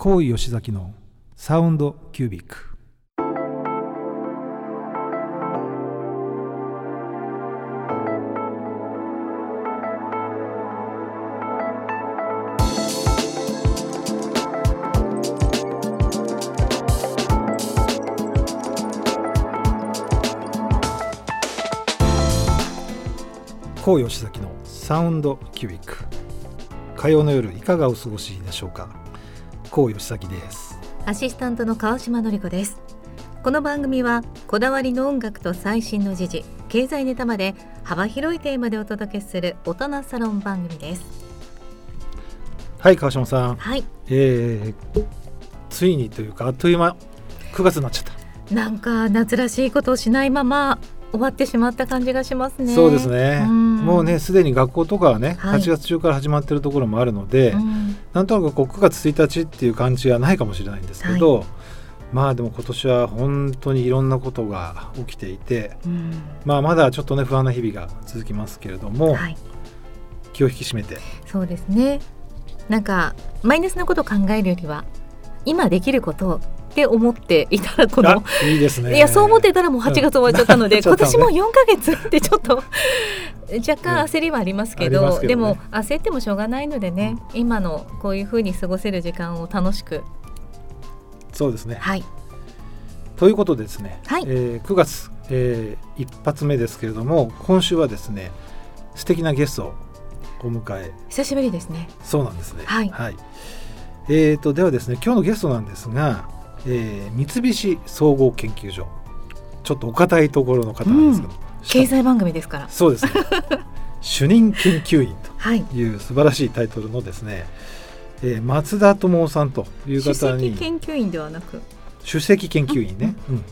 高井吉崎のサウンドキュービック。高吉崎のサウンドキュービック。火曜の夜いかがお過ごしでしょうか？高吉崎です。アシスタントの川島の子です。この番組はこだわりの音楽と最新の時事経済ネタまで幅広いテーマでお届けする大人サロン番組です。はい川島さん。はい。えー、ついにというかあっという間。9月になっちゃった。なんか夏らしいことをしないまま終わってしまった感じがしますね。そうですね。うもうねすでに学校とかはね、はい、8月中から始まってるところもあるので、うん、なんとなくこう9月1日っていう感じはないかもしれないんですけど、はい、まあでも今年は本当にいろんなことが起きていて、うん、まあまだちょっとね不安な日々が続きますけれども、はい、気を引き締めて。そうですね。なんかマイナスなことを考えるよりは今できることって思っていたらこのいいですね。いやそう思ってたらもう8月終わっちゃったので、うん、今年も4か月ってちょっと若干焦りはありますけどうんけどね、でも焦ってもしょうがないのでね、うん、今のこういうふうに過ごせる時間を楽しく。そうですね。はい。ということでですね、はい。えー、9月、えー、一発目ですけれども今週はですね素敵なゲストをお迎え。久しぶりですね。そうなんですね。はい、はい、えーと、ではですね今日のゲストなんですがえー、三菱総合研究所。ちょっとお堅いところの方なんですけど、うん、経済番組ですから。そうですね。主任研究員という素晴らしいタイトルのですね、はい、えー、松田智夫さんという方に。研究員ではなく。首席研究員ね、うん、うん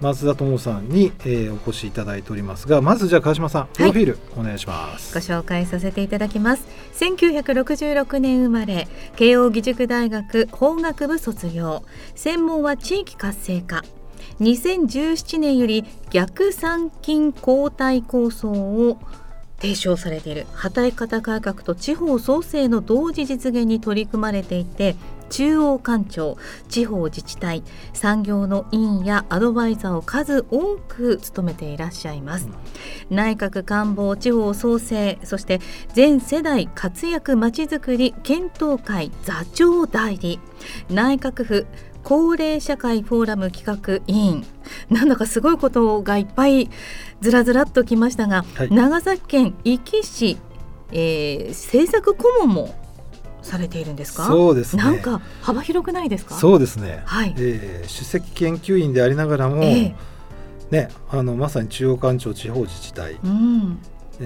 松田智さんに、えー、お越しいただいておりますがまずじゃあ川島さんプロフィールお願いします、はい、ご紹介させていただきます。1966年生まれ慶應義塾大学法学部卒業。専門は地域活性化。2017年より逆参勤交代構想を提唱されている。働き方改革と地方創生の同時実現に取り組まれていて中央官庁地方自治体産業の委員やアドバイザーを数多く務めていらっしゃいます、うん、内閣官房地方創生そして全世代活躍まちづくり検討会座長代理内閣府高齢社会フォーラム企画委員なんだかすごいことがいっぱいずらずらっときましたが、はい、長崎県壱岐市、えー、政策顧問もされているんですか？そうですね。なんか幅広くないですか？そうですね、はい、えー、首席研究員でありながらも、えー、ね、あのまさに中央官庁地方自治体、うん、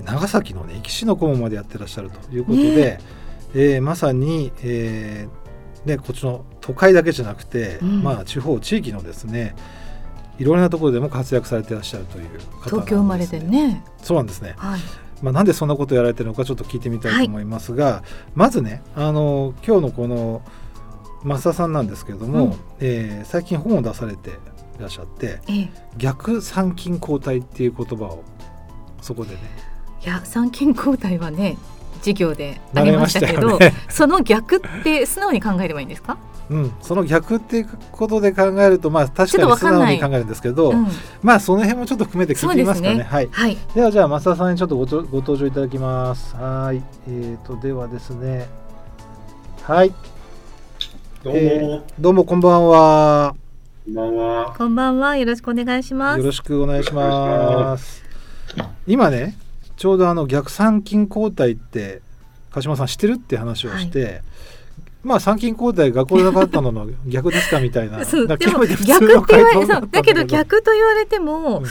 長崎のね壱岐市の顧問までやってらっしゃるということで、ね。えー、まさに、えーね、こっちの都会だけじゃなくて、うん、まあ、地方地域のですねいろんなところでも活躍されていらっしゃるという方、ね、東京生まれでね。そうなんですね、はい、まあ、なんでそんなことをやられてるのかちょっと聞いてみたいと思いますが、はい、まずねあの今日のこの増田さんなんですけれども、うん、えー、最近本を出されていらっしゃって、ええ、逆参勤交代っていう言葉をそこでね。いや参勤交代はね授業でありましたけど、ね、その逆って素直に考えればいいんですか？うん、その逆っていうことで考えるとまあ確かに素直に考えるんですけど、うん、まあその辺もちょっと含めて聞いてみますかね。ねはい、はい、ではじゃあ増田さんにちょっとごご登場いただきます。はい。えーとではですね。はい。どうも、えー、どうもこんばんは。こんばんは。こんばんは。よろしくお願いします。よろしくお願いします。今ね、ちょうどあの逆参勤交代って鹿島さん知ってるって話をして。はいまあ参勤交代学校でなかったのの逆ですかみたいな。そうでも逆って言われそうだけど逆と言われても、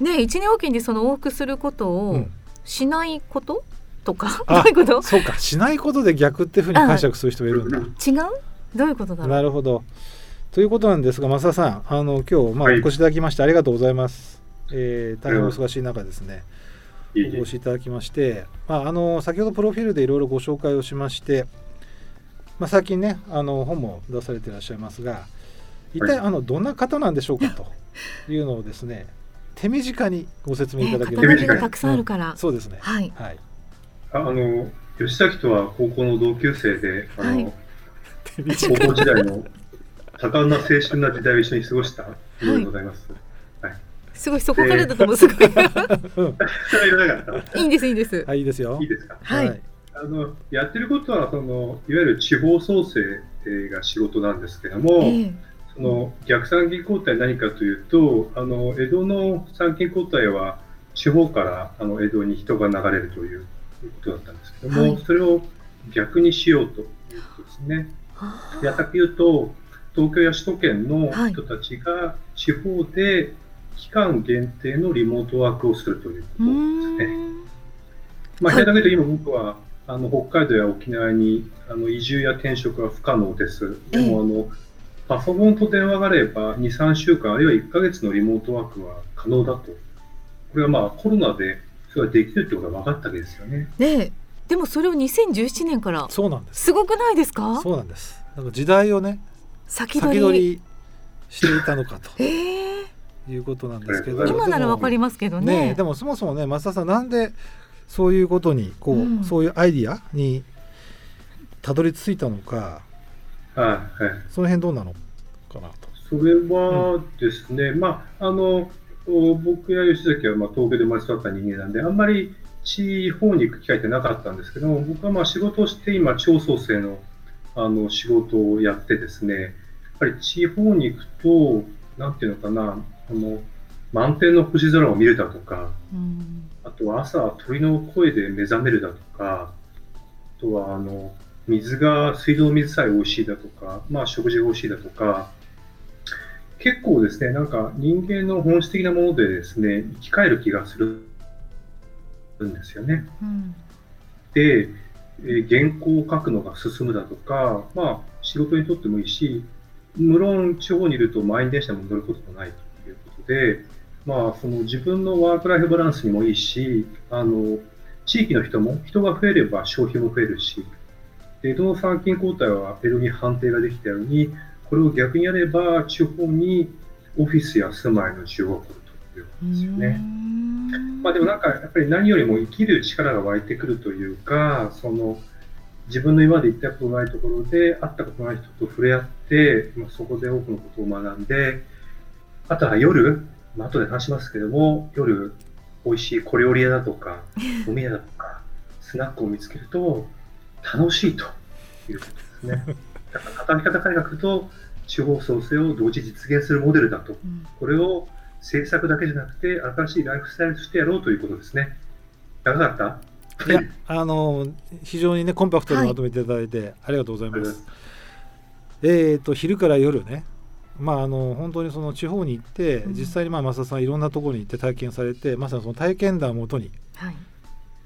うん、ね一年おきにその往復することをしないこと、とか？どういうこと？そうか。しないことで逆っていうふうに解釈する人もいるんだ。違う？どういうことだなるほど。ということなんですが増田さんあの今日まあお越しいただきましてありがとうございます、はい、えー、大変お忙しい中ですね、お越しいただきまして、まあ、あの先ほどプロフィールでいろいろご紹介をしましてまあ、最近ねあの本も出されていらっしゃいますが一体あのどんな方なんでしょうかというのをですね手短にご説明いただければ、えがたくさんあるから、うん、そうですねはい、はい、あの吉崎とは高校の同級生であの、はい、高校時代の多感な青春な時代を一緒に過ごした日でございます。はい。すごいそこからだともすごい。いいんですいいんです。はいいいですよ。いいですか？はい。あのやってることはそのいわゆる地方創生が仕事なんですけども、えー、その逆参勤交代何かというとあの江戸の参勤交代は地方からあの江戸に人が流れるということだったんですけども、はい、それを逆にしようということですね。やたく言うと東京や首都圏の人たちが地方で期間限定のリモートワークをするということですね。まあ、平たく言うと今僕はあの北海道や沖縄にあの移住や転職は不可能です。でも、あのパソコンと電話があれば2、3週間、あるいは1ヶ月のリモートワークは可能だと。これはまあコロナでそれができるってことが分かったわけですよね。ねでもそれを2017年からそうなんです。すごくないですか？そうなんです。なんか時代をね先取り。していたのかと、えー、いうことなんですけど。今ならわかりますけどね、ね、でもそもそもね増田さんなんでそういうことにこう、うん、そういうアイディアにたどり着いたのか、はい、その辺どうなのかなと。それはですね、うん、まああの僕や吉崎はまあ東京で生まれ育った人間なんであんまり地方に行く機会ってなかったんですけど僕はまあ仕事をして今地方創生のあの仕事をやってですねやっぱり地方に行くとなんていうのかなあの満天の星空を見れたとか、うん、あとは朝鳥の声で目覚めるだとか、あとはあの水が、水道水さえ美味しいだとか、まあ食事が美味しいだとか、結構ですね、なんか人間の本質的なものでですね、生き返る気がするんですよね。うん、で、え原稿を書くのが進むだとか、まあ仕事にとってもいいし、無論地方にいると満員電車も乗ることもないということで、まあ、その自分のワークライフバランスにもいいし、あの地域の人も、人が増えれば消費も増えるし、江戸の参勤交代は江戸に判定ができたように、これを逆にやれば、地方にオフィスや住まいの需要が来るということですよね。まあ、でもなんか、やっぱり何よりも生きる力が湧いてくるというか、その自分の今まで行ったことないところで、会ったことない人と触れ合って、まあ、そこで多くのことを学んで、あとは夜、まあ、後で話しますけども、夜、美味しい小料理屋だとか、お店だとか、スナックを見つけると、楽しいということですね。だから、働き方改革と地方創生を同時実現するモデルだと、これを政策だけじゃなくて、新しいライフスタイルとしてやろうということですね。長かった？いや、あの、非常にね、コンパクトにまとめていただいて、はい、ありがとうございます。えっ、ー、と、昼から夜ね、まあ、あの本当にその地方に行って、うん、実際にまあ増田さんいろんなところに行って体験されてまさにその体験談をもとに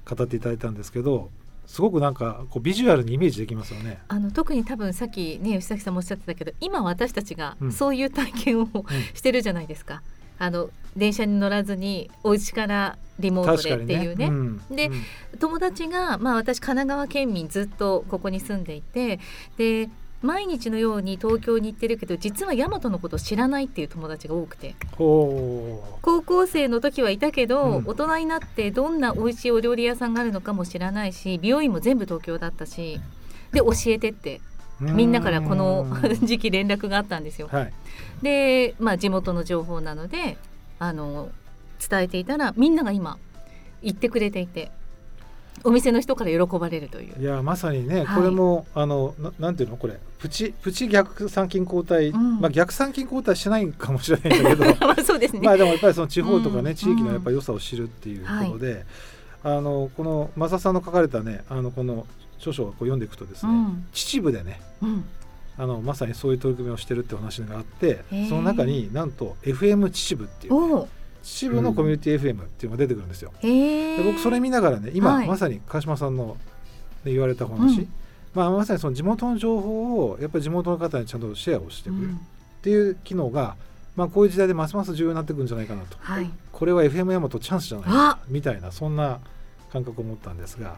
語っていただいたんですけど、すごくなんかこうビジュアルにイメージできますよね。あの特に多分さっきね吉崎さんもおっしゃってたけど今私たちがそういう体験を、うん、してるじゃないですか。あの電車に乗らずにお家からリモートでっていうね。ね。うん、で、うん、友達が、まあ、私神奈川県民ずっとここに住んでいてで毎日のように東京に行ってるけど実は大和のことを知らないっていう友達が多くて。高校生の時はいたけど、うん、大人になってどんな美味しいお料理屋さんがあるのかも知らないし美容院も全部東京だったしで教えてってみんなからこの 時期連絡があったんですよ。はい、で、まあ、地元の情報なのであの伝えていたらみんなが今行ってくれていてお店の人から喜ばれるという。いやまさにね、はい、これもあのななんていうの？これプチプチ逆参勤交代、うん、まあ逆参勤交代しないかもしれないんだけど。まあそうですね。まあでもやっぱりその地方とかね、うん、地域のやっぱり良さを知るっていうことで、うん、あのこの増田さんの書かれたねあのこの著書をこう読んでいくとですね、秩父でね、あのまさにそういう取り組みをしてるって話があってその中になんと FM 秩父っていう、ね、秩父のコミュニティ FM っていうのが出てくるんですよ。で僕それ見ながらね今、はい、まさに川島さんの、ね、言われた話、うん、まあ、まさにその地元の情報をやっぱり地元の方にちゃんとシェアをしてくれるっていう機能が、まあ、こういう時代でますます重要になってくるんじゃないかなと、はい、これは FM ヤマトチャンスじゃないかみたいなそんな感覚を持ったんですが。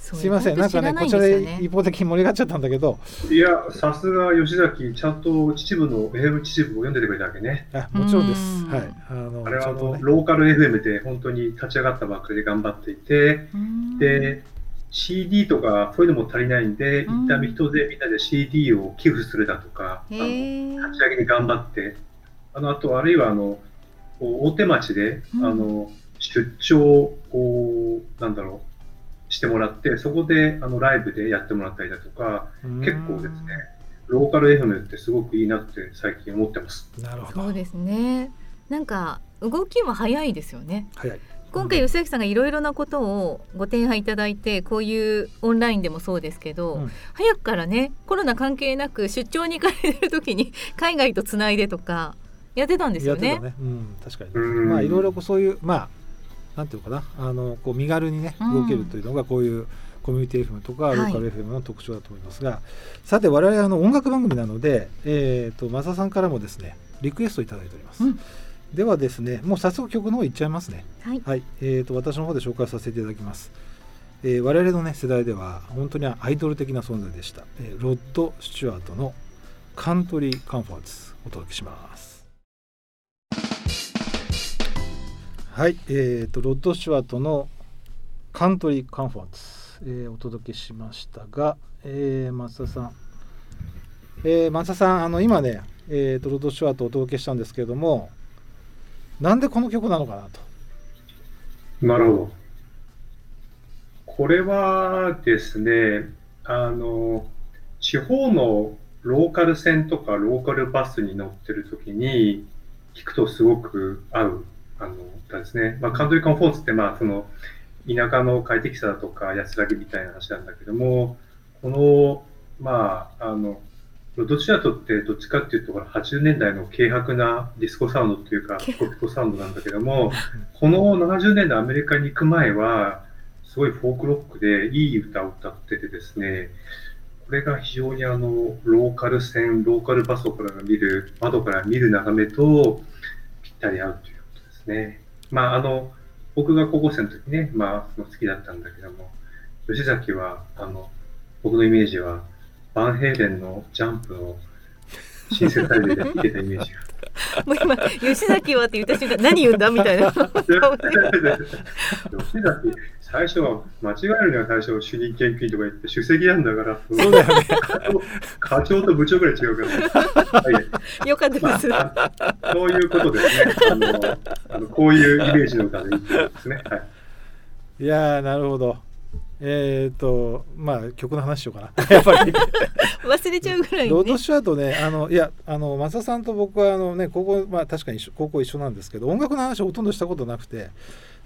すいません、なんかね、こちらで一方的に盛り上がっちゃったんだけど。いや、さすが吉崎、ちゃんと秩父の FM 秩父を読んでてくれたわけね。あ、もちろんです。はい。あの、あれはあの、ね、ローカル FM で本当に立ち上がったばっかりで頑張っていて、で、CD とかそういうのも足りないんで、うん、一旦人でみんなで CD を寄付するだとか、あの立ち上げに頑張って、あのあとあるいはあの大手町で、うん、あの出張をなんだろうしてもらって、そこであのライブでやってもらったりだとか、結構ですね、ローカル FM ってすごくいいなって最近思ってます。なるほど。そうですね。なんか動きも早いですよね。早い。今回吉崎さんがいろいろなことをご提案いただいてこういうオンラインでもそうですけど、うん、早くからねコロナ関係なく出張に行かれる時に 海外とつないでとかやってたんですよね。ねうん、確かに、まあいろいろそういうまあなんていうかな？あのこう身軽にね動けるというのがこういう、コミュニティ FM とかローカル FM の特徴だと思いますが、はい、さて我々あの音楽番組なので、えーと、増田さんからもですねリクエストいただいております。うん。ではですねもう早速曲の方いっちゃいますね。はい、はい、えーと、私の方で紹介させていただきます、えー、我々のね世代では本当にアイドル的な存在でした、えー、ロッド・スチュワートのカントリー・カンファーツお届けしますはいえーと、ロッド・スチュワートのカントリー・カンファーツ、えー、お届けしましたが、えー、松田さんえー、松田さんあの今ね、えーと、ロッド・スチュワートをお届けしたんですけれどもなんでこの曲なのかなと。なるほど。これはですね、あの、地方のローカル線とかローカルバスに乗ってる時に聞くとすごく合う、あの、歌ですね。まあ、カントリーカンフォーツって、まあ、その、田舎の快適さだとか安らぎみたいな話なんだけども、この、まあ、あの、どちらとってどっちかっていうと、80年代の軽薄なディスコサウンドっていうか、ピコピコサウンドなんだけども、この70年代アメリカに行く前は、すごいフォークロックでいい歌を歌っててですね、これが非常にあの、ローカル線、ローカルバスから見る、窓から見る眺めとぴったり合うというね。まあ、あの、僕が高校生の時ね、まあ、好きだったんだけども、吉崎は、あの、僕のイメージは、バンヘイレンのジャンプをの新世代で見てたイメージが。もう今吉崎はって言った瞬間何言うんだみたいな。吉崎最初は間違えるには最初主任研究員とか言って首席なんだからそうだよね。課長と部長ぐらい違うから、はい、よかったです、まあ、そういうことですね。あのあのこういうイメージの歌でいいですね、はい、いやなるほどえっ、ー、とまあ曲の話しようかな。やっぱり。忘れちゃうぐらい、ね、ロードシュアートねあのいやあの増田さんと僕はあのね高校まあ確かに高校一緒なんですけど音楽の話ほとんどしたことなくて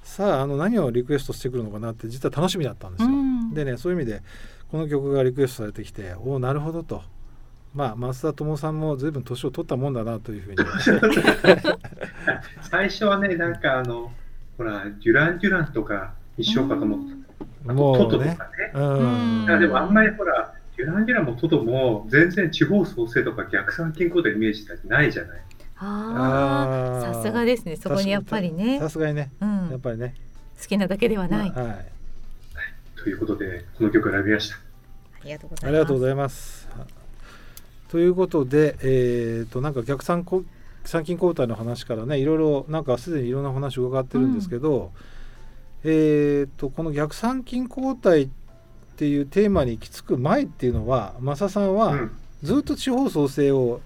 さああの何をリクエストしてくるのかなって実は楽しみだったんですよ。でねそういう意味でこの曲がリクエストされてきておおなるほどと。まあ、増田智さんもずいぶん年を取ったもんだなというふうに。最初はねなんかあのほらデュラン・デュランとか一緒かと思ったもうトトとかね。うん、でもあんまりほら、デュラン・デュランもトトも全然地方創生とか逆算健康でイメージってないじゃない。ああ、さすがですね。そこにやっぱりね。さすがにね、うん、やっぱりね。好きなだけではない。まあ、はい。ということで、この曲を選びました。ありがとうございます。ありがとうございます。ということで、えっ、ー、と、なんか逆算参勤交代の話からね、いろいろ、なんかすでにいろんな話を伺ってるんですけど、うんえーと、この逆算金交代っていうテーマに行き着く前っていうのは増さんはずっと地方創生を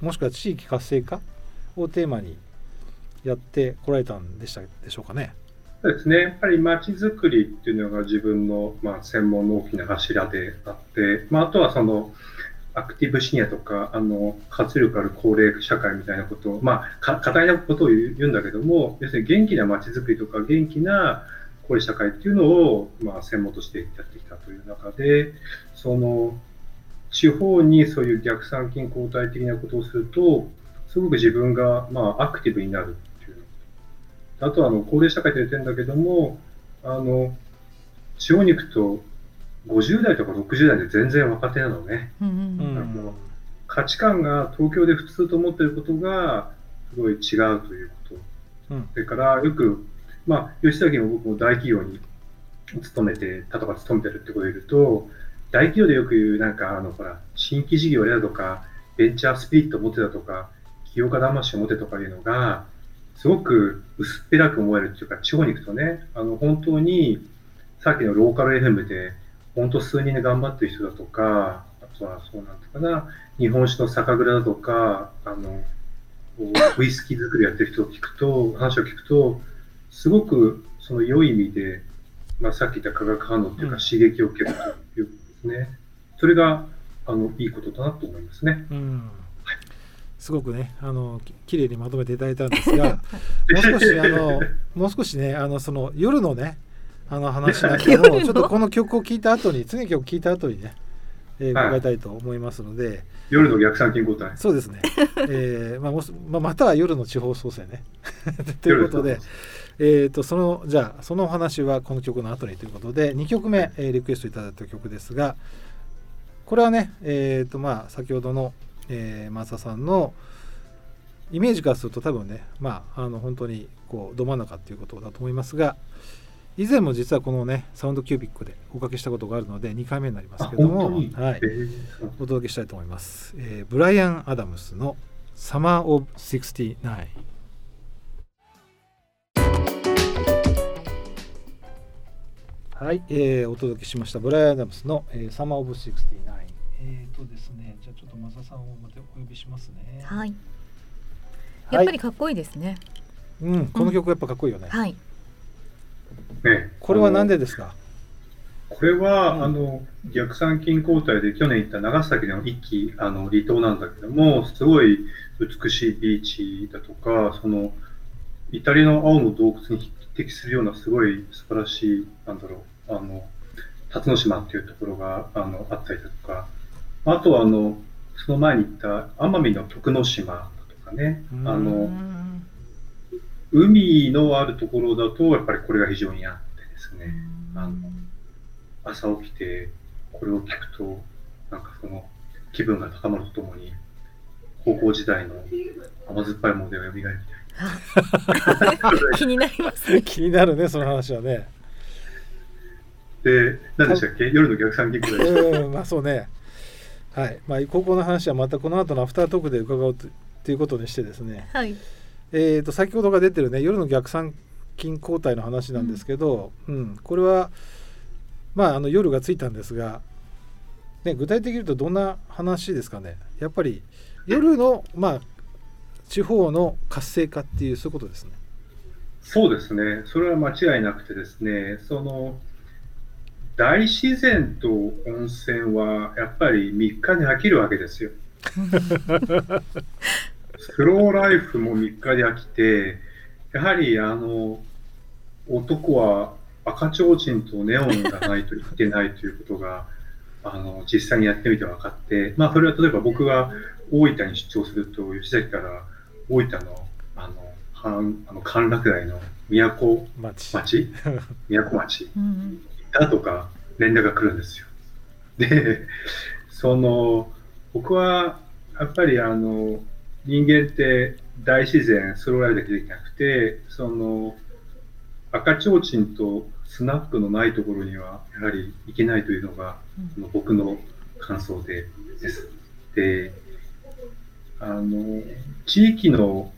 もしくは地域活性化をテーマにやってこられたんでしたでしょうかね。そうですねやっぱりまちづくりっていうのが自分の、まあ、専門の大きな柱であって、まあ、あとはそのアクティブシニアとか、あの、活力ある高齢社会みたいなことを、まあ、か、過大なことを言うんだけども、要するに元気な街づくりとか、元気な高齢社会っていうのを、まあ、専門としてやってきたという中で、その、地方にそういう逆算金交代的なことをすると、すごく自分が、まあ、アクティブになるっていうあとは、あの、高齢社会って言ってるんだけども、あの、地方に行くと、50代とか60代で全然若手なのね。うんうん、価値観が東京で普通と思っていることがすごい違うということ。うん、それからよく、まあ、吉崎も僕も大企業に勤めて、例えば勤めてるってことを言うと、大企業でよく言う、なんか、あの、ほら、新規事業やとか、ベンチャースピリットを持ってたとか、起業家魂を持ってとかいうのが、すごく薄っぺらく思えるっていうか、地方に行くとね、あの、本当にさっきのローカル FM で、本当数人で頑張ってる人だとか、あとはそうなんかな、日本酒の酒蔵だとか、あの、ウイスキー作りやってる人を聞くと、話を聞くと、すごくその良い意味で、まあ、さっき言った化学反応っていうか刺激を受けるということですね。それがあのいいことだなと思いますね。うんすごくねあの綺麗にまとめていただいたんですが もう少しあのもう少しねあのその夜のねあの話なんかもちょっとこの曲を聴いた後に次の曲聴いた後にね、えー、伺いたいと思いますので、はい、夜の逆算金交代そうですね、えーまあもまあ、または夜の地方創生ね。ということで。えーと、そのじゃあそのお話はこの曲の後にということで2曲目、えー、リクエストいただいた曲ですがこれはね、えーとまあ、先ほどの、えー、松田さんのイメージからすると多分ね、まあ、あの本当にこうど真ん中っていうことだと思いますが以前も実はこのねサウンドキュービックでおかけしたことがあるので2回目になりますけども、はい、お届けしたいと思います、えー、ブライアン・アダムスの「サマー・オブ・69」はい、えー、お届けしました。ブライアン・アダムスの、えー、サマー・オブ・69えっ、ー、とですねじゃあちょっとマサさんをまたお呼びしますね。はい。やっぱりかっこいいですね、はい、うんこの曲やっぱかっこいいよね、はいね。これは何でですか？これは、うん、あの逆算金交代で去年行った長崎の一期あの離島なんだけどもすごい美しいビーチだとかそのイタリアの青の洞窟に匹敵するようなすごい素晴らしいなんだろうあの辰野島っていうところがあのあったりだとか。あとはあのその前に言った奄美の徳之島とかね。あの海のあるところだとやっぱりこれが非常にあってですね。あの朝起きてこれを聞くとなんかその気分が高まるとともに高校時代の甘酸っぱいものでは蘇るみたいな。気になりますね。気になるねその話はね。で何でしたっけ？夜の逆算劇ぐらいうんまあそうね。はい。まあ、高校の話はまたこの後のアフタートークで伺うということにしてですね、はい、えー、と先ほどが出てるね夜の逆算金交代の話なんですけど、うん、うん、これは、まあ、あの夜がついたんですが、ね、具体的に言うとどんな話ですかねやっぱり夜の、まあ、地方の活性化っていうそういうことですね。そうですねそれは間違いなくてですねその大自然と温泉はやっぱり3日に飽きるわけですよ。スローライフも3日で飽きて、やはりあの男は赤ちょうちんとネオンがないといけないということが あの実際にやってみて分かって、まあ、それは例えば僕が大分に出張すると、吉崎から大分のあのあの歓楽街の都町。町？都町？だとか連絡が来るんですよ。で、その、僕はやっぱりあの、人間って大自然、スローライフだけできなくて、その、赤ちょうちんとスナックのないところにはやはり行けないというのが、うん、僕の感想でです。で、あの、地域の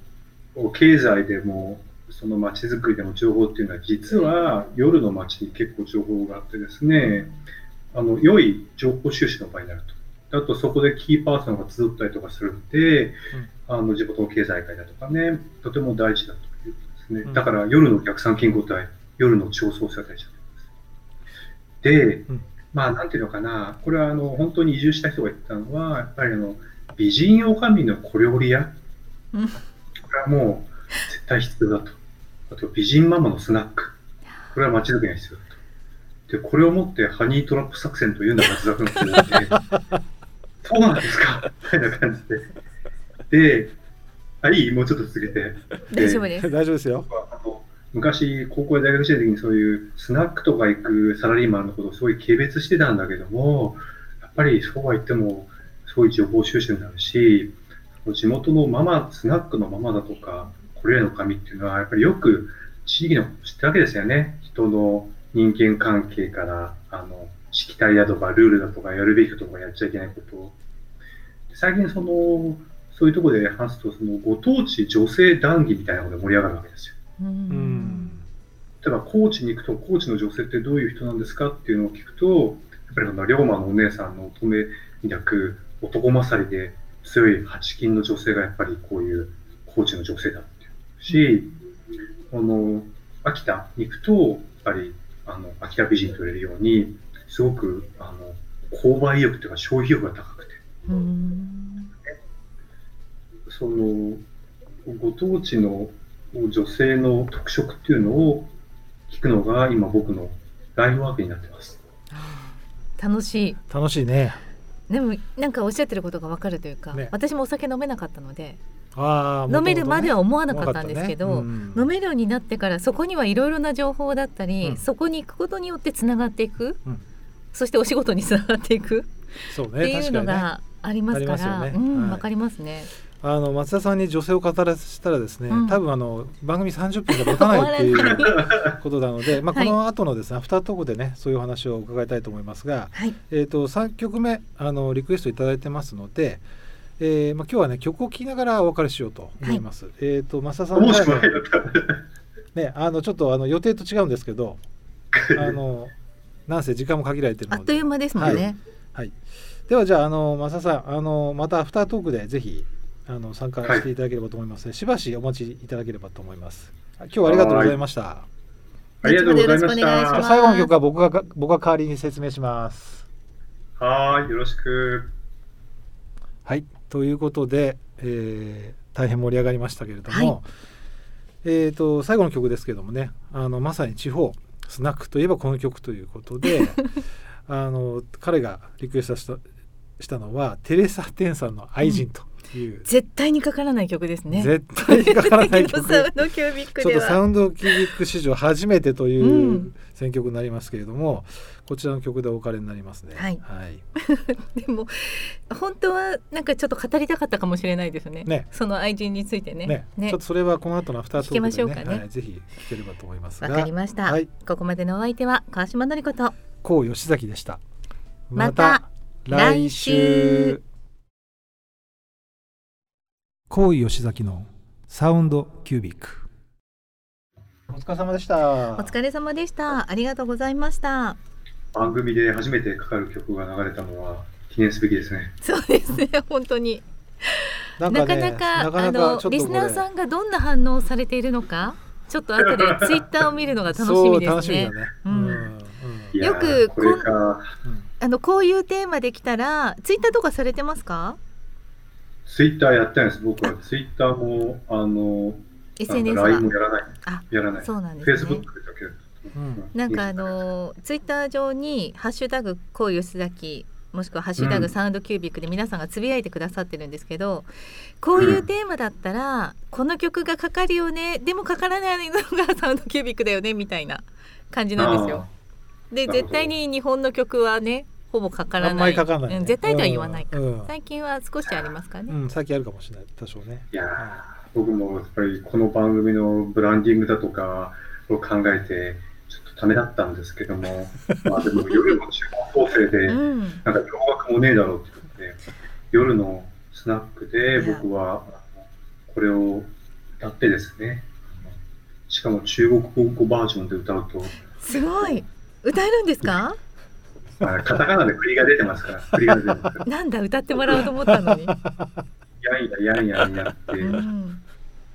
経済でもその街づくりでの情報っていうのは実は夜の街に結構情報があってですねあの良い情報収集の場になると。あとそこでキーパーソンが集ったりとかするので、うん、あの地元の経済界だとかねとても大事だということですね、うん、だから夜の逆算金庫体夜の超創生大事だと思います。で、うん、まあなんていうのかな。これはあの本当に移住した人が言ったのはやっぱりあの美人女将の小料理屋、これはもう絶対必要だと。あと美人ママのスナック。これは街づくりが必要だと。で、これをもってハニートラップ作戦というのが雑学のことなで、そうなんですか。みたいな感じで。で、あ、いい？もうちょっと続けて。大丈夫です。大丈夫ですよ。昔、高校で大学時代の時にそういうスナックとか行くサラリーマンのことをすごい軽蔑してたんだけども、やっぱりそうは言っても、すごい情報収集になるし、地元のママ、スナックのママだとか、これらの紙っていうのは、やっぱりよく地域の知ったわけですよね。人の人間関係から、あの、しきたりだとか、ルールだとか、やるべきこととか、やっちゃいけないことを。最近、その、そういうところで話すと、その、ご当地女性談義みたいなことで盛り上がるわけですよ。うんえば高知に行くと、高知の女性ってどういう人なんですかっていうのを聞くと、やっぱりあの龍馬のお姉さんの乙女に抱く男勝りで強い八金の女性がやっぱりこういう高知の女性だっていうし、あの秋田に行くと、やっぱりあの秋田美人と言われるように、すごくあの購買意欲というか消費欲が高くて。そ当地の女性の特色っていうのを聞くのが今僕のライフワークになってます。楽しい。楽しいね。でもなんかおっしゃってることがわかるというか、ね、私もお酒飲めなかったので。あ飲めるまでは思わなかったんですけど、ね。うん、飲めるようになってからそこにはいろいろな情報だったり、うん、そこに行くことによってつながっていく、うん、そしてお仕事につながっていく。そう、ね、っていうのがありますから、ね、うん、わ、はい、かりますね。あの松田さんに女性を語らせたらですね、うん、多分あの番組30分じゃ持たないっていう ことなので、まあ、この後のですね、はい、アフタートークでねそういう話を伺いたいと思いますが、はい、えーと、3曲目あのリクエスト頂いてますので、えーまあ、今日はね曲を聴きながらお別れしようと思います。はい、えっ、ー、と増田さんねあのちょっとあの予定と違うんですけど あのなんせ時間も限られてるので。あっという間ですもんね。はい、ではじゃああの増田さんあのまたアフタートークでぜひあの参加していただければと思います、はい、しばしお待ちいただければと思います。今日はありがとうございました。ありがとうございました。最後の曲は僕が僕が代わりに説明します。はい、よろしく。はい、ということで、えー、大変盛り上がりましたけれども、はい、えっ、ー、と最後の曲ですけどもね、あのまさに地方スナックといえばこの曲ということで、あの彼がリクエストしたしたのはテレサ・テンさんの愛人と。うん絶対にかからない曲ですね。絶対にかからない曲。サウンドキュービックちょっとサウンドキュービック史上初めてという選曲になりますけれども、うん、こちらの曲でお別れになりますね。はい、はい、でも本当はなんかちょっと語りたかったかもしれないですね。ね。その愛人についてね。ね、ね、ちょっとそれはこの後のアフタートークで、ね、ね、はい、ぜひ聞ければと思いますわかりました、はい、ここまでのお相手は川島典子と。高吉崎でしたまた来週高井吉崎のサウンドキュービック。お疲れ様でした。お疲れ様でした。ありがとうございました。番組で初めてかかる曲が流れたのは記念すべきですね。そうですね。本当に。なかなかあのリスナーさんがどんな反応されているのかちょっと後で ツイッターを見るのが楽しみですね。ね。うん、よくこんあのこういうテーマできたらツイッターとかされてますか？ツイッターやってないです。僕はツイッターも、あの、SNS は？LINE もやらない。あ、やらない。そうなんですね。Facebook だけ。うん、なんかあのツイッター上にハッシュタグこう吉崎もしくはハッシュタグサウンドキュービックで皆さんがつぶやいてくださってるんですけど、こういうテーマだったら、この曲がかかるよねでもかからないのがサウンドキュービックだよねみたいな感じなんですよ。で絶対に日本の曲はねほぼかからない。かかない、ね、絶対とは言わないか、うん、最近は少しありますかね、うん、最近あるかもしれない。多少ね。いや僕もやっぱりこの番組のブランディングだとかを考えてちょっとためだったんですけども まあでも夜の地方構成で、うん、なんか洋楽もねえだろうって言って夜のスナックで僕はこれを歌ってですねしかも中国語バージョンで歌うと。すごい。歌えるんですか？カタカナで栗が出てますから、栗が出てますから。なんだ、歌ってもらおうと思ったのに。やんや、やんやんやって、うん、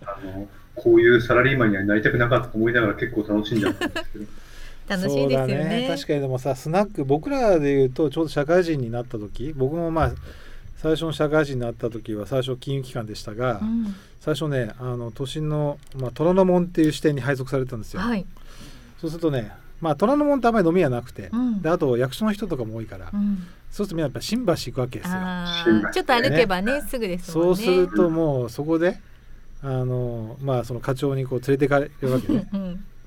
あの、こういうサラリーマンにはなりたくなかったと思いながら結構楽しんじゃったんですけど。楽しいですよね、ね、確かにでもさスナック僕らでいうとちょうど社会人になった時僕もまあ最初の社会人になった時は最初金融機関でしたが、うん、最初ねあの都心の、まあ、虎ノ門っていう支店に配属されたんですよ、はい、そうするとねまあ虎ノ門ってあんまり飲みはなくて、うん、であと役所の人とかも多いから、うん、そうするとみんなやっぱ新橋行くわけですよ。ちょっと歩けばね、ね、すぐです、ね、そうするともうそこであのまあその課長にこう連れてかれるわけね。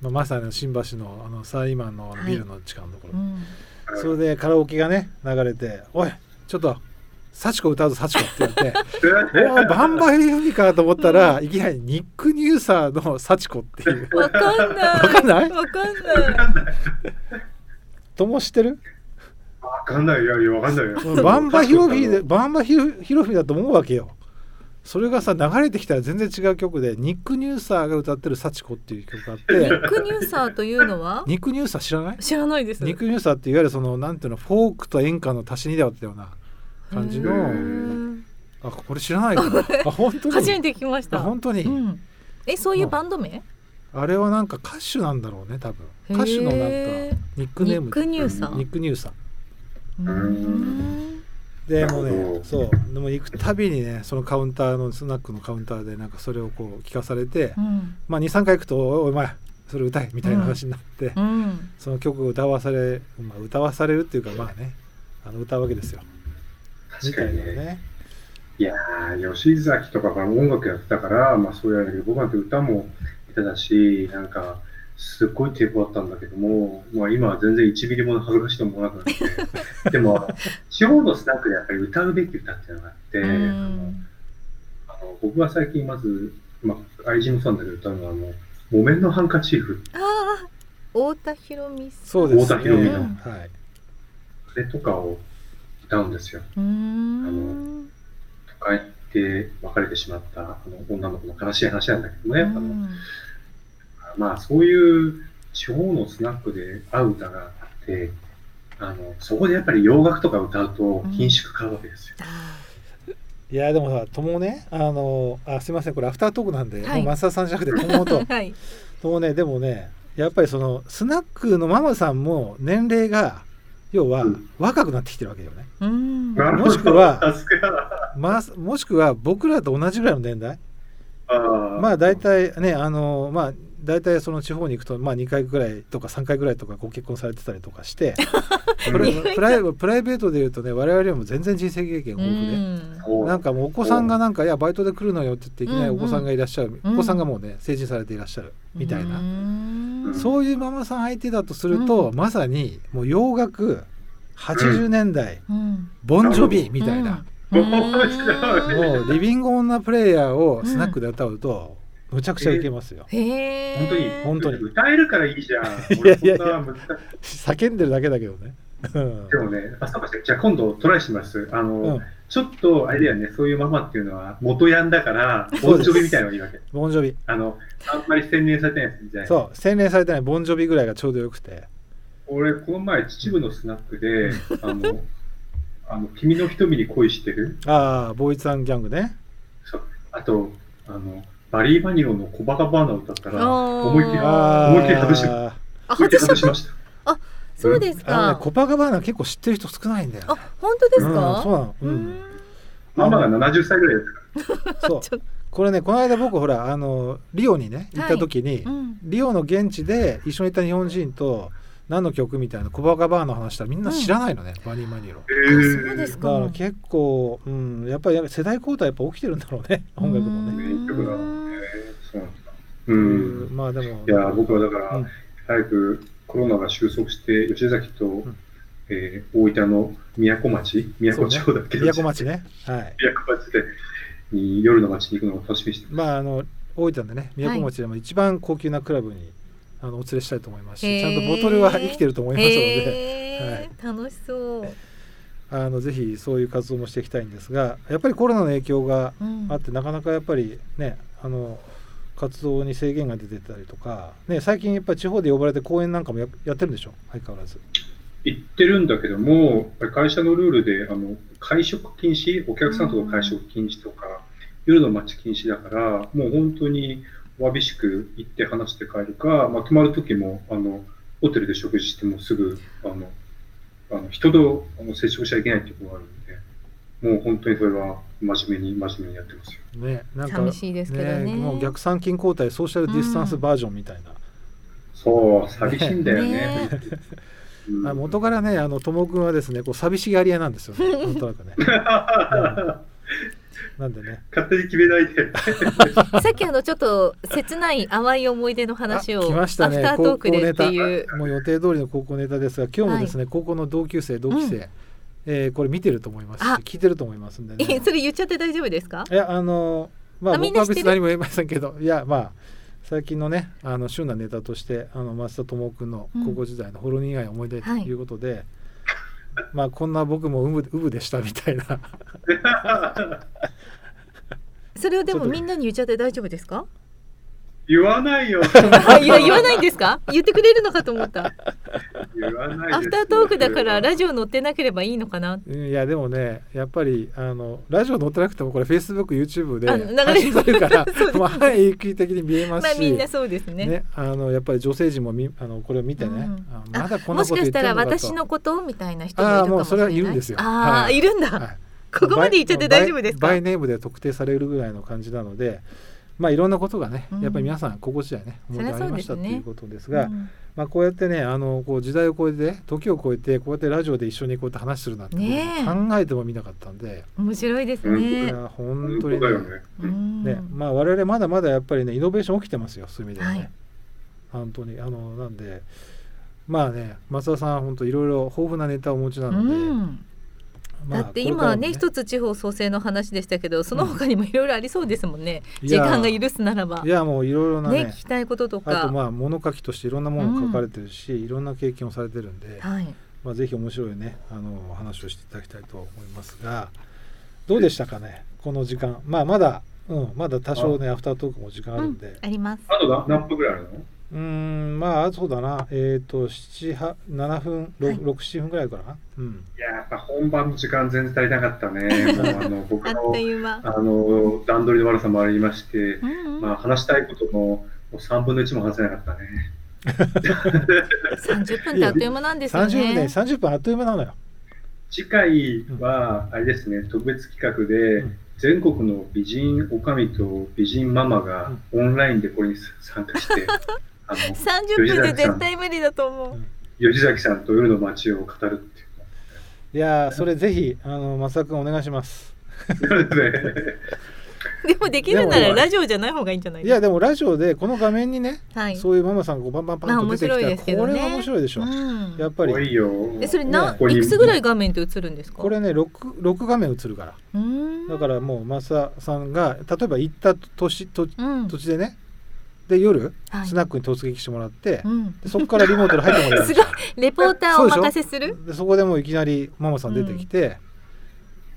まあ、まさに新橋のあのサラリーマンのビルの地下のところ、はい、それでカラオケがね流れて「おいちょっと幸子歌うぞ幸子って言って。おおバンバイリフかと思ったら、いきなりニック・ニューサーの幸子っていう。わかんない。わかんない？わかんない。とも知ってる？わかんないいやいやわかんないよ。バンバヒロフィでバンバヒロフィだと思うわけよ。それがさ流れてきたら全然違う曲でニック・ニューサーが歌ってる「幸子」っていう曲があって。ニック・ニューサーというのは？ニック・ニューサー知らない？知らないです。ニック・ニューサーっていわゆるそのなんていうのフォークと演歌の足しにだったような感じの。あこれ知らないか。な あ本当に。初めて聞きました。本当に、うん、えそういうバンド名？あれはなんか歌手なんだろうね多分。歌手のなんかニックネームニック・ニューサー。ニック・ニューサー。でもねそう。でも行くたびにねそのカウンターのスナックのカウンターでなんかそれをこう聞かされて、うん、まあ23回行くと「お前それ歌え」みたいな話になって、うん、その曲を歌わされ、まあ、歌わされるっていうかまあねあの歌うわけですよ。確かにね。ねいや吉崎とかが音楽やってたから、まあ、そうやけど僕なんて歌も下手だしなんかすっごい抵抗あったんだけども、まあ、今は全然1ミリも恥ずかしいと思わなくなって。でも地方のスナックでやっぱり歌うべき歌っていうのがあって、あの僕が最近まず、まあ、愛人もそうなんだけど歌うのはあの「木綿のハンカチーフ」ああ太田博美そうです、ね、太田博美の、はい、それとかを歌うんですよ。あの都会で別れてしまったあの女の子の悲しい話なんだけどね、あのまあそういう地方のスナックで会う歌があって、あのそこでやっぱり洋楽とか歌うと品種買うわけですよ。うん、いやでもさ友ねあのあすみませんこれアフタートークなんで、はい、もう増田さんじゃなくて友と、はい、友ねでもねやっぱりそのスナックのママさんも年齢が要は若くなってきてるわけよね。うん、もしくは、まあ、もしくは僕らと同じぐらいの年代？あまあ大体ねあのまあ大体その地方に行くと、まあ、2回ぐらいとか3回ぐらいとかご結婚されてたりとかして プライプライベートでいうとね我々よりも全然人生経験豊富で、なんかもうお子さんがなんかいやバイトで来るのよって言っていきなりお子さんがいらっしゃる、お子さんがもうね成人されていらっしゃるみたいな、そういうママさん相手だとすると、まさにもう洋楽80年代、ボンジョビみたいな。もうリビングオンナプレイヤーをスナックで歌うと、むちゃくちゃいけますよ。へ本当に？本当に歌えるからいいじゃん。いやいやいや叫んでるだけだけどね。でもね、あそうかじゃあ今度トライします。あの、うん、ちょっとあれだよね、そういうママっていうのは元ヤンだから、ボンジョビみたいなのがいいわけ。ボンジョビ。あの、あんまり洗練されてないやつじゃないそう、洗練されてないボンジョビぐらいがちょうどよくて。俺、この前、秩父のスナックで、あの、あの君の瞳に恋してる？ああ、ボーイズギャングね。そう。あと、あの、バリー・バニロのコバカバーナを歌ったら、思いっきり、思いっきり外し外しました。あ、そうですか。ね、コバカバーナ結構知ってる人少ないんだよ、ね、あ、本当ですか、うん、そうなの。うん。ママが70歳ぐらいですから。そう。これねこの間僕ほらあのリオにね行った時に、はいうん、リオの現地で一緒にいた日本人と何の曲みたいなコバカバーの話したらみんな知らないのね、うん、バニーマニロ。そうですか。だから結構、うん、やっぱり世代交代やっぱ起きてるんだろうね 音楽もね。うなんだ。うん。まあでも。いや僕はだから、うん、早くコロナが収束して吉崎と、うん、えー、大分の宮古町宮古町だっけ、ね、宮古町ね。はい。宮古町でに夜の街に行くのを楽しみにしてまああの大分でね宮古町でも一番高級なクラブに、はいあのお連れしたいと思いますしちゃんとボトルは生きてると思いますので、はい、楽しそう。あのぜひそういう活動もしていきたいんですがやっぱりコロナの影響があって、うん、なかなかやっぱりねあの活動に制限が出てたりとか、ね、最近やっぱり地方で呼ばれて講演なんかもややってるんでしょ？相変わらず。言ってるんだけども、会社のルールであの会食禁止、お客さんとの会食禁止とか、うん、夜の街禁止だから、もう本当にわびしく行って話して帰るか、まあ、泊まる時もあのホテルで食事してもすぐあのあの人とあの接触しちゃいけないっていうことがあるのでもう本当にそれは真面目に真面目にやってますよ。ね、なんか寂しいですけどね、ね、もう逆算金交代ソーシャルディスタンスバージョンみたいな。うん、そう寂しいんだよね。ねあ元からねあの友君はですねこう寂しがり屋なんですよね。なんとなくね。なんでね。勝手に決めないで。さっきあのちょっと切ない淡い思い出の話を来ましたね。アフタートークでっていう。もう予定通りの高校ネタですが今日もですね、はい、高校の同級生同期生、うん、えー、これ見てると思います。し聞いてると思いますんでね。それ言っちゃって大丈夫ですか？いやあのまあ僕は別に何も言えませんけど。いやまあ最近のねあの旬なネタとしてあの増田智君の高校時代のほろ苦い思い出ということで、うんはいまあこんな僕もうぶうぶでしたみたいな。それをでもみんなに言っちゃって大丈夫ですか？言わないよ。いや言わないんですか？言ってくれるのかと思った。言わないアフタートークだからラジオ載ってなければいいのかな？いやでもねやっぱりあのラジオ載ってなくてもこれフェイスブック YouTube であの流れ発信されるから まあ範囲的に見えますし、まあみんなそうですね。ねあのやっぱり女性陣もみあのこれを見てね、うん。あまだこんもなこと言っしかしてたら私のことみたいな人もいるああかもしれないもうそれはいるんですよああ、はい。い、るんだ、はい。ここまで言っちゃって大丈夫ですか？バイバイネームで特定されるぐらいの感じなのでまあいろんなことがね、うん。やっぱり皆さん心地いいね思い出ありましたということですが、うん。まあこうやってねあのこう時代を超えて時を超えてこうやってラジオで一緒にこうやって話するなんて、考えてもみなかったんで、面白いですうんいね。や本本当にね。ううん。んねまあ我々まだまだやっぱりねイノベーション起きてますよそういう意味ではね、はい。本当に。あのなんでまあね松田さん本当いろいろ豊富なネタをお持ちなうので、ん。まあだって今ね一つ地方創生の話でしたけどその他にもいろいろありそうですもんね、いや時間が許すならば。いやもういろいろなね。ね聞きたいこととか。あとまあ物書きとしていろんなものを書かれてるし、いろんな経験をされてるんで、はい。まあ、ぜひ面白いねあの話をしていただきたいと思いますがどうでしたかねこの時間。まあまだ、うん、まだ多少ねアフタートークも時間あるんで。あります。あとな何分ぐらいあるの？うーんまあそうだな。えっ、と7 7分はい。67分ぐらいかな、うん。いや、やっぱ本番の時間全然足りなかったね。もうあの僕のあの段取りの悪さもありまして、うん。うんまあ、話したいことのもう3分の1も話せなかったね。30分ってあっという間なんですよ30分ねね30分あっという間なのよ。次回は、あれですね、特別企画で、うん。全国の美人おかみと美人ママがオンラインでこれに参加して、あの30分で絶対無理だと思う。吉崎さんと夜の街を語るっていう。いやーそれぜひあの増田君お願いします。でもできるならラジオじゃない方がいいんじゃない？いやでもラジオでこの画面にね、はい。そういうママさんがこうバンバンバンと出てきたまあ面白いら、ね。これは面白いでしょ、うん。やっぱり。多いよ。えそれな、ね。ここに。いくつぐらい画面って映るんですか？これね 6, 6画面映るから。だからもう増田さんが例えば行った年とうん。土地でねで夜、はい。スナックに突撃してもらって、うん。でそこからリモートで入ってもらえる すごい。レポーターをお任せする？でそこでもういきなりママさん出てきて、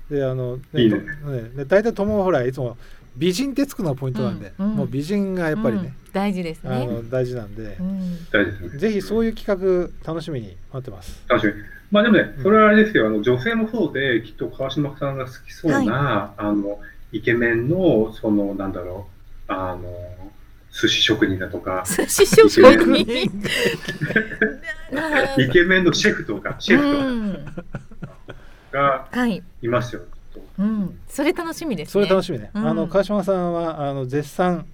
であのいいね。とで大体友はほらいつも美人ってつくのがポイントなんで、うん。うん。もう美人がやっぱりね、うん。大事ですあねの大事なんで。ぜひそういう企画楽しみに待ってます。確かに。まあでもねう、ん。それはあれですよ、あの女性もそうで、きっと川島さんが好きそうな、あのイケメンの、その、なんだろう、あの、寿司職人だとか、寿司職人イケメンのシェフとか、シェフとうんかがはい、いますよ。うん、それ楽しみですねそれ楽しみね。うんあの川島さんはあの絶賛、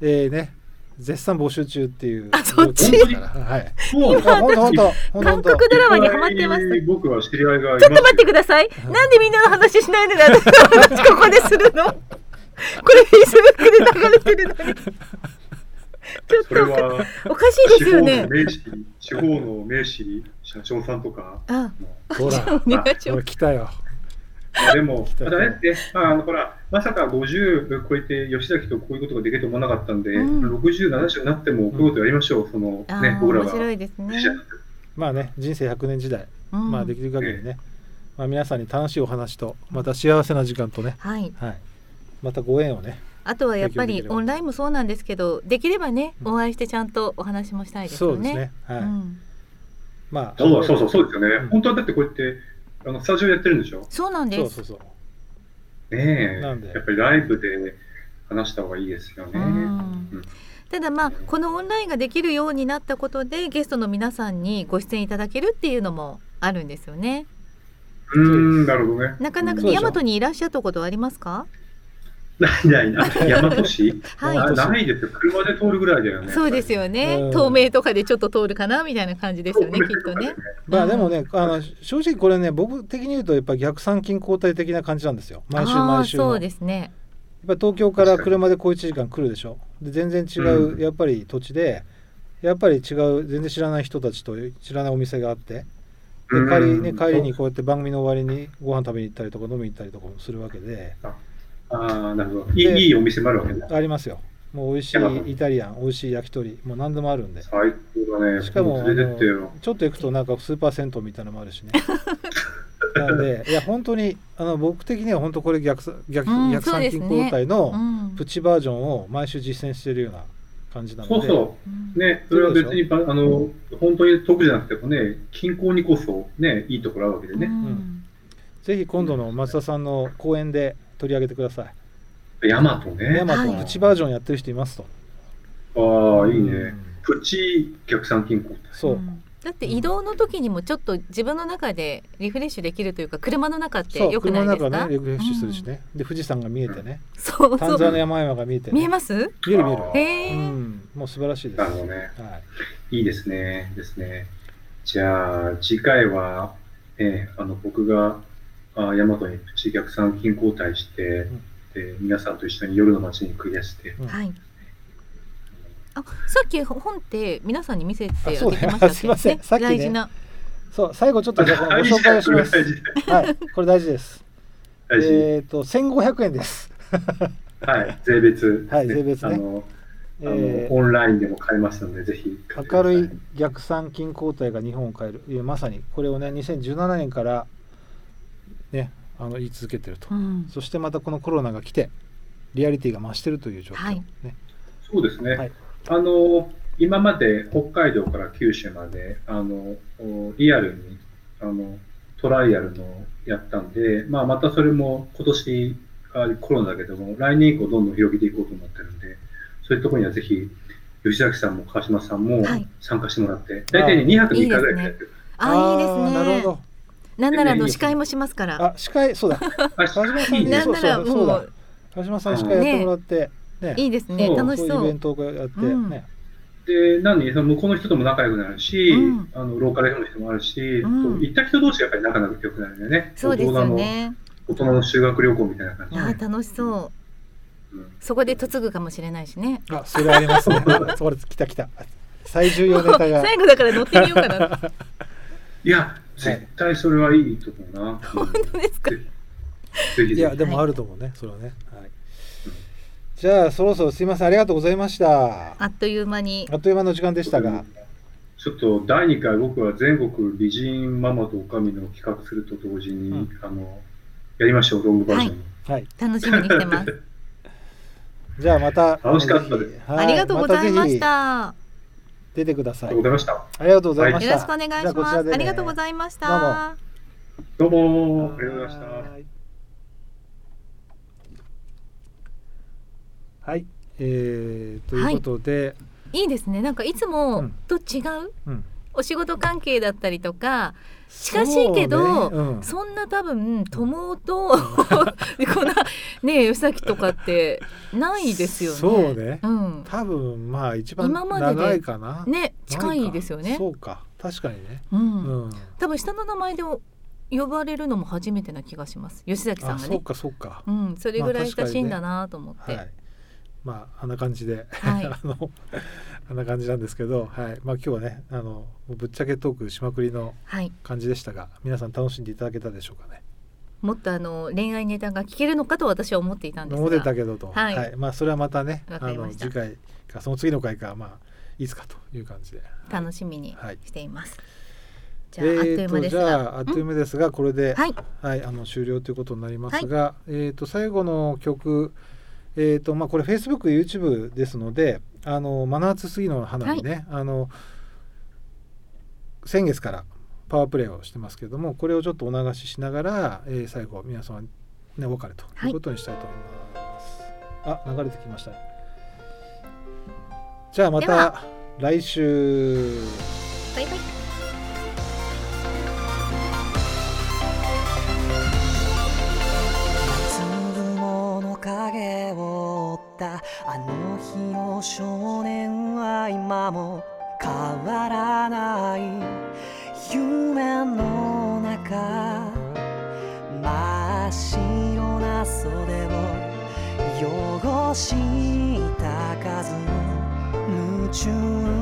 えー、ね絶賛募集中っていう。あそっち？はい。もう、あ本当本当本当韓国ドラマにハマってます僕は知り合いがちょっと待ってください。なんでみんなの話しないで私の話ここでするのこれフェイスブックで流れてるのに。ちょっそれとは、おかしいです地方のよね。名士、地方の名士、社長さんとか、あ、ほら、お願いしこれます。来たよ。まあでも、たただね、でまあ、あのほら、まさか50超えて吉崎とこういうことができると思わなかったんで、うん60、70になってもこういうことやりましょう、そのね僕らが。面白いですね。まあね人生100年時代、うんまあできる限りね、まあ皆さんに楽しいお話とまた幸せな時間とね、はい。はい。またご縁をね。あとはやっぱりオンラインもそうなんですけど、できればね、うんお会いしてちゃんとお話もしたいですよね。そうですね。はい。うんまあそうそうそう、そうですよね。うん本当はだってこうやって、あのスタジオやってるんでしょ？そうなんです。そうそうそう。ねえなんでやっぱりライブで話した方がいいですよね。ただまあこのオンラインができるようになったことでゲストの皆さんにご出演いただけるっていうのもあるんですよね。うーん、なるほどね。なかなか大和にいらっしゃったことはありますか？ないないない。大和市？はいあないですよ。車で通るぐらいだよね。そうですよねうん。透明とかでちょっと通るかなみたいな感じですよねきっとね。まあでもね、あの正直これね僕的に言うとやっぱ逆参勤交代的な感じなんですよ。毎週毎週の。そうやっですね。ぱり東京から車で小1時間来るでしょ。で全然違う、うんやっぱり土地でやっぱり違う全然知らない人たちと知らないお店があって。でうん帰りね帰りにこうやって番組の終わりにご飯食べに行ったりとか飲みに行ったりとかもするわけでああ、なるほど。いでいいいお店もあるわけね。ありますよ。もう美味しいイタリアン美味しい焼き鳥もう何でもあるんで。最高だね。しかも。ちょっと行くとなんかスーパー銭湯みたいなのもあるしね。なのでいや本当にあの僕的には本当これ逆逆,、うん、逆参勤交代のプチバージョンを毎週実践しているような感じなので、そうそう。ねそれは別にあの本当に得じゃなくてもね均衡にこそねいいところあるわけでね、うん、ぜひ今度の松田さんの講演で取り上げてください。ヤマトね。ヤマトプチバージョンやってる人いますと。ああいいね、プチ逆算金庫そう、だって移動の時にもちょっと自分の中でリフレッシュできるというか車の中ってよくないですか？車の中ねリフレッシュするしね、うん、で富士山が見えてね、そうそう。丹沢の山々が見えて、ね、見えます？見える見える。へえ、うん、もう素晴らしいです。なるほどね、はい、いいですね。ですね。じゃあ次回は、えー、あの僕があ大和にプチ逆算金交代して、うん、で皆さんと一緒に夜の街に繰り出して、うん、はい。あさっき本って皆さんに見せてあげてましたっけ？すみません、さっき、ね、大事な。そう最後ちょっとご紹介をします。はい。これ大事です。えっ、ー、と千五百円です。はい。税別。はい税別ね。あの、えー、オンラインでも買えますのでぜひ明るい逆算金交代が日本を変える。まさにこれをね2017年からねあの言い続けてると、うん、そしてまたこのコロナが来てリアリティが増してるという状況、はい、ね。そうですね、はい。あの今まで北海道から九州まであのリアルにあのトライアルのやったんで、まあ、またそれも今年コロナだけども来年以降どんどん広げていこうと思ってるんでそういうところにはぜひ吉崎さんも川島さんも参加してもらって、はい、大体、ね、2泊3日ぐらいやってる。あいいですね。なるほど。なんならの司会もしますから。あ司会そうだ。川島さん なんならもう川島さん司会やってもらって。ね、いいですね楽しそうイベントをやってね、で、なのに、その向こうの人とも仲良くなるし、うん、あのローカルの人もあるし、うん、行った人同士がやっぱり仲良くなるんだよね。そうですよね。大人の修学旅行みたいな感じ。あ楽しそう。うん、そこで嫁ぐかもしれないしね。あ、それありますね。そこで来た来た。最重要ネタが。最後だから乗ってみようかな。いや、絶対それはいいと思うな。本当ですか？いや、でもあると思うね、それはね。はい。じゃあそろそろすいません。ありがとうございました。あっという間に。あっという間の時間でしたが、ちょっと第2回僕は全国美人ママと女将の企画すると同時に、うん、あのやりましょうロングバージョン、はい、はい、楽しみにしてます。じゃあまた。楽しかったです、はい、ありがとうございました、ま、出てください。ありがとうございました。ありがとうございました、よろしくお願いします、ね、ありがとうございました。どうも。ありがとうございました。はい。えー、ということで、はい、いいですね。なんかいつもと違う、うん、お仕事関係だったりとか近しいけどそ、ねうん、そんな多分友と こんなね吉崎とかってないですよね。そうね、うん、多分まあ一番長いかな。ね近いですよね。そうか確かにね。うん、うん、多分下の名前で呼ばれるのも初めてな気がします吉崎さんがね。そうかそうか。うん、それぐらい親しいんだなと思って。まあまああんな感じで、はい、あのあんな感じなんですけど、はい。まあ、今日はねあのぶっちゃけトークしまくりの感じでしたが、はい、皆さん楽しんでいただけたでしょうかね。もっとあの恋愛ネタが聞けるのかと私は思っていたんですが。思ってたけどと、はい、はい、まあそれはまたねあの次回かその次の回かまあいつかという感じで。楽しみにしています。じゃあ、えー、じゃああっという間ですがこれで、はい、はい、あの終了ということになりますが、えっ、ー、と最後の曲えーとまあ、これ Facebook、YouTube ですのであの真夏杉の花にね、はい、あの先月からパワープレイをしてますけれどもこれをちょっとお流ししながら、えー、最後皆様ねお別れということにしたいと思います。はい、あ流れてきました。じゃあまた来週。バイバイた。あの日の少年は今も変わらない。夢の中。真っ白な袖を汚した数。夢中